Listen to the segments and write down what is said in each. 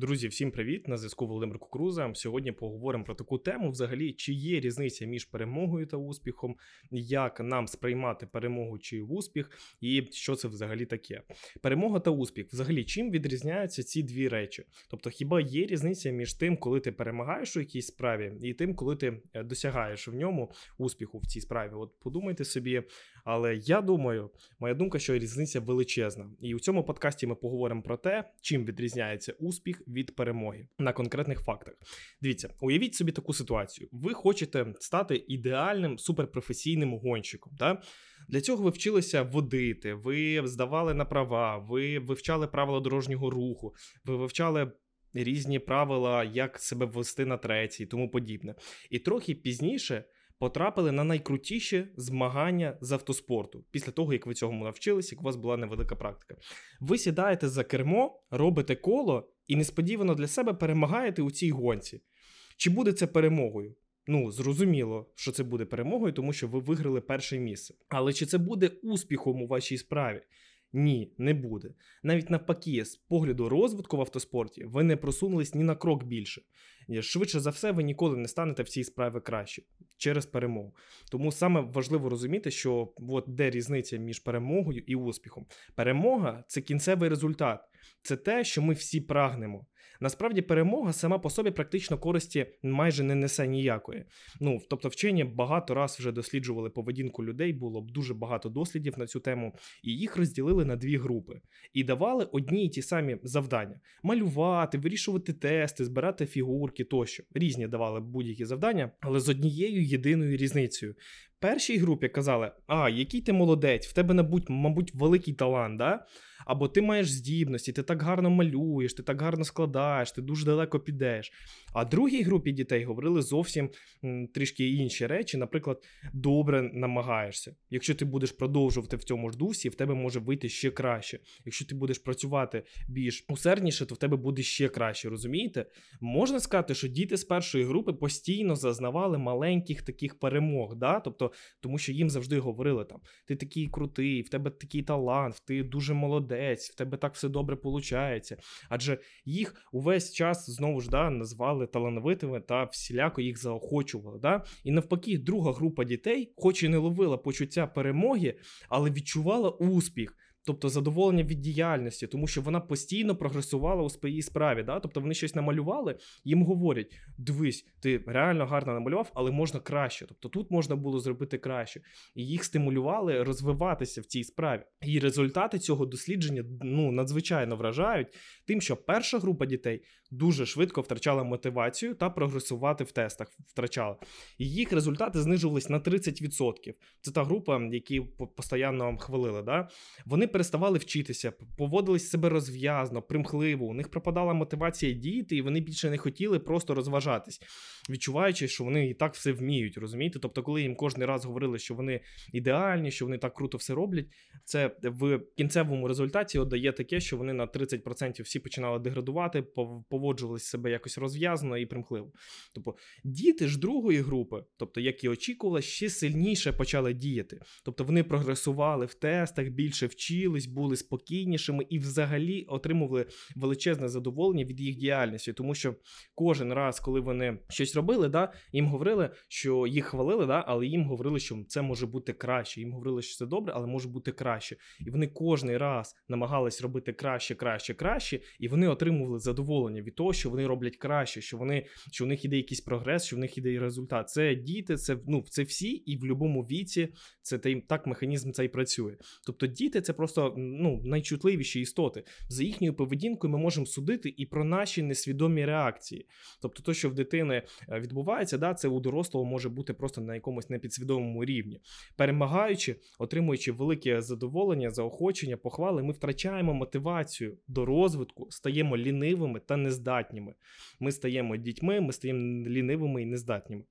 Друзі, всім привіт! На зв'язку Володимир Кукруза. Сьогодні поговоримо про таку тему: взагалі, чи є різниця між перемогою та успіхом, як нам сприймати перемогу чи успіх, і що це взагалі таке. Перемога та успіх. Взагалі, чим відрізняються ці дві речі? Тобто, хіба є різниця між тим, коли ти перемагаєш у якійсь справі, і тим, коли ти е, досягаєш в ньому успіху в цій справі? От подумайте собі. Але я думаю, моя думка, що різниця величезна. І у цьому подкасті ми поговоримо про те, чим відрізняється успіх від перемоги на конкретних фактах. Дивіться, уявіть собі таку ситуацію. Ви хочете стати ідеальним суперпрофесійним гонщиком. Да? Для цього ви вчилися водити, ви здавали на права, ви вивчали правила дорожнього руху, ви вивчали. Різні правила, як себе ввести на третій, тому подібне. І трохи пізніше потрапили на найкрутіші змагання з автоспорту після того, як ви цьому навчились, як у вас була невелика практика. Ви сідаєте за кермо, робите коло і несподівано для себе перемагаєте у цій гонці. Чи буде це перемогою? Ну, зрозуміло, що це буде перемогою, тому що ви виграли перше місце. Але чи це буде успіхом у вашій справі? Ні, не буде. Навіть навпаки, з погляду розвитку в автоспорті ви не просунулись ні на крок більше. Швидше за все, ви ніколи не станете в цій справі краще через перемогу. Тому саме важливо розуміти, що от де різниця між перемогою і успіхом. Перемога це кінцевий результат, це те, що ми всі прагнемо. Насправді, перемога сама по собі практично користі майже не несе ніякої. Ну тобто, вчені багато раз вже досліджували поведінку людей, було б дуже багато дослідів на цю тему, і їх розділили на дві групи і давали одні й ті самі завдання: малювати, вирішувати тести, збирати фігурки тощо. Різні давали будь-які завдання, але з однією єдиною різницею. Першій групі казали, а, який ти молодець, в тебе, мабуть, мабуть, великий талант, да? або ти маєш здібності, ти так гарно малюєш, ти так гарно складаєш, ти дуже далеко підеш. А другій групі дітей говорили зовсім трішки інші речі. Наприклад, добре намагаєшся. Якщо ти будеш продовжувати в цьому ж дусі, в тебе може вийти ще краще. Якщо ти будеш працювати більш усердніше, то в тебе буде ще краще. Розумієте? Можна сказати, що діти з першої групи постійно зазнавали маленьких таких перемог. да? Тобто, тому що їм завжди говорили там: ти такий крутий, в тебе такий талант, ти дуже молодець, в тебе так все добре виходить. Адже їх увесь час знову ж да, назвали талановитими та всіляко їх заохочували. Да? І навпаки, друга група дітей, хоч і не ловила почуття перемоги, але відчувала успіх. Тобто задоволення від діяльності, тому що вона постійно прогресувала у своїй справі. Да? Тобто вони щось намалювали, їм говорять: дивись, ти реально гарно намалював, але можна краще. Тобто тут можна було зробити краще. І їх стимулювали розвиватися в цій справі. І результати цього дослідження ну, надзвичайно вражають, тим, що перша група дітей дуже швидко втрачала мотивацію та прогресувати в тестах. Втрачала. І їх результати знижувались на 30%. Це та група, які постійно хвалили. Да? Вони переставали вчитися, поводились себе розв'язно, примхливо. У них пропадала мотивація діяти, і вони більше не хотіли просто розважатись, відчуваючи, що вони і так все вміють, розумієте? Тобто, коли їм кожен раз говорили, що вони ідеальні, що вони так круто все роблять, це в кінцевому результаті дає таке, що вони на 30% всі починали деградувати, поводжувалися себе якось розв'язано і примхливо. Тобто, діти ж другої групи, тобто, як і очікували, ще сильніше почали діяти. Тобто вони прогресували в тестах, більше вчили вчились, були спокійнішими і взагалі отримували величезне задоволення від їх діяльності, тому що кожен раз, коли вони щось робили, да, їм говорили, що їх хвалили, да, але їм говорили, що це може бути краще. Їм говорили, що це добре, але може бути краще. І вони кожен раз намагались робити краще, краще, краще, і вони отримували задоволення від того, що вони роблять краще, що вони що в них іде якийсь прогрес, що в них іде результат. Це діти, це ну це всі, і в будь-якому віці це так механізм цей працює. Тобто діти це просто ну, найчутливіші істоти. За їхньою поведінкою ми можемо судити і про наші несвідомі реакції. Тобто, то, що в дитини е, відбувається, да, це у дорослого може бути просто на якомусь непідсвідомому рівні. Перемагаючи, отримуючи велике задоволення, заохочення, похвали, ми втрачаємо мотивацію до розвитку, стаємо лінивими та нездатніми. Ми стаємо дітьми, ми стаємо лінивими і нездатніми.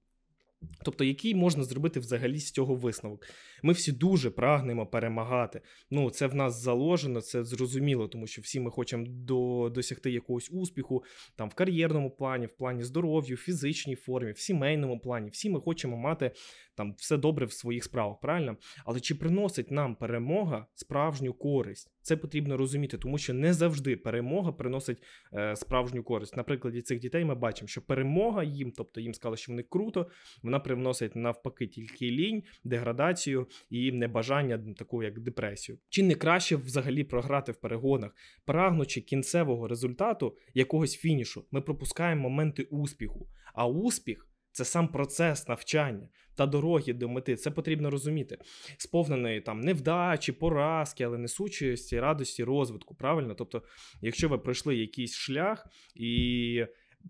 Тобто, який можна зробити взагалі з цього висновок? Ми всі дуже прагнемо перемагати. Ну, це в нас заложено, це зрозуміло, тому що всі ми хочемо до, досягти якогось успіху там в кар'єрному плані, в плані здоров'я, в фізичній формі, в сімейному плані. Всі ми хочемо мати там все добре в своїх справах, правильно? Але чи приносить нам перемога справжню користь? Це потрібно розуміти, тому що не завжди перемога приносить е, справжню користь. На прикладі цих дітей ми бачимо, що перемога їм, тобто їм сказали, що вони круто, вона привносить навпаки тільки лінь, деградацію і небажання таку як депресію. Чи не краще взагалі програти в перегонах, прагнучи кінцевого результату якогось фінішу, ми пропускаємо моменти успіху. А успіх це сам процес навчання та дороги до мети. Це потрібно розуміти. Сповненої там невдачі, поразки, але несучості, радості, розвитку. Правильно? Тобто, якщо ви пройшли якийсь шлях і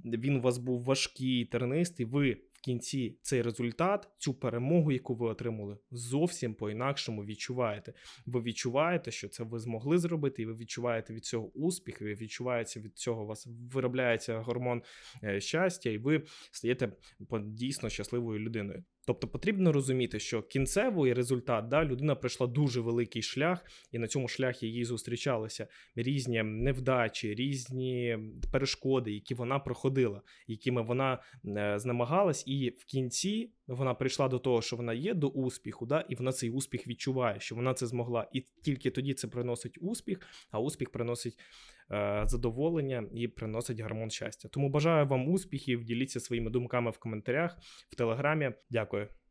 він у вас був важкий, тернистий, ви кінці цей результат, цю перемогу, яку ви отримали, зовсім по-інакшому відчуваєте. Ви відчуваєте, що це ви змогли зробити, і ви відчуваєте від цього успіх, ви відчуваєте від цього у вас виробляється гормон е, щастя, і ви стаєте дійсно щасливою людиною. Тобто потрібно розуміти, що кінцевий результат, да, людина пройшла дуже великий шлях, і на цьому шляхі їй зустрічалися різні невдачі, різні перешкоди, які вона проходила, якими вона е, знемагалась, і в кінці вона прийшла до того, що вона є до успіху, да, і вона цей успіх відчуває, що вона це змогла. І тільки тоді це приносить успіх, а успіх приносить е, задоволення і приносить гормон щастя. Тому бажаю вам успіхів, діліться своїми думками в коментарях, в телеграмі. Дякую.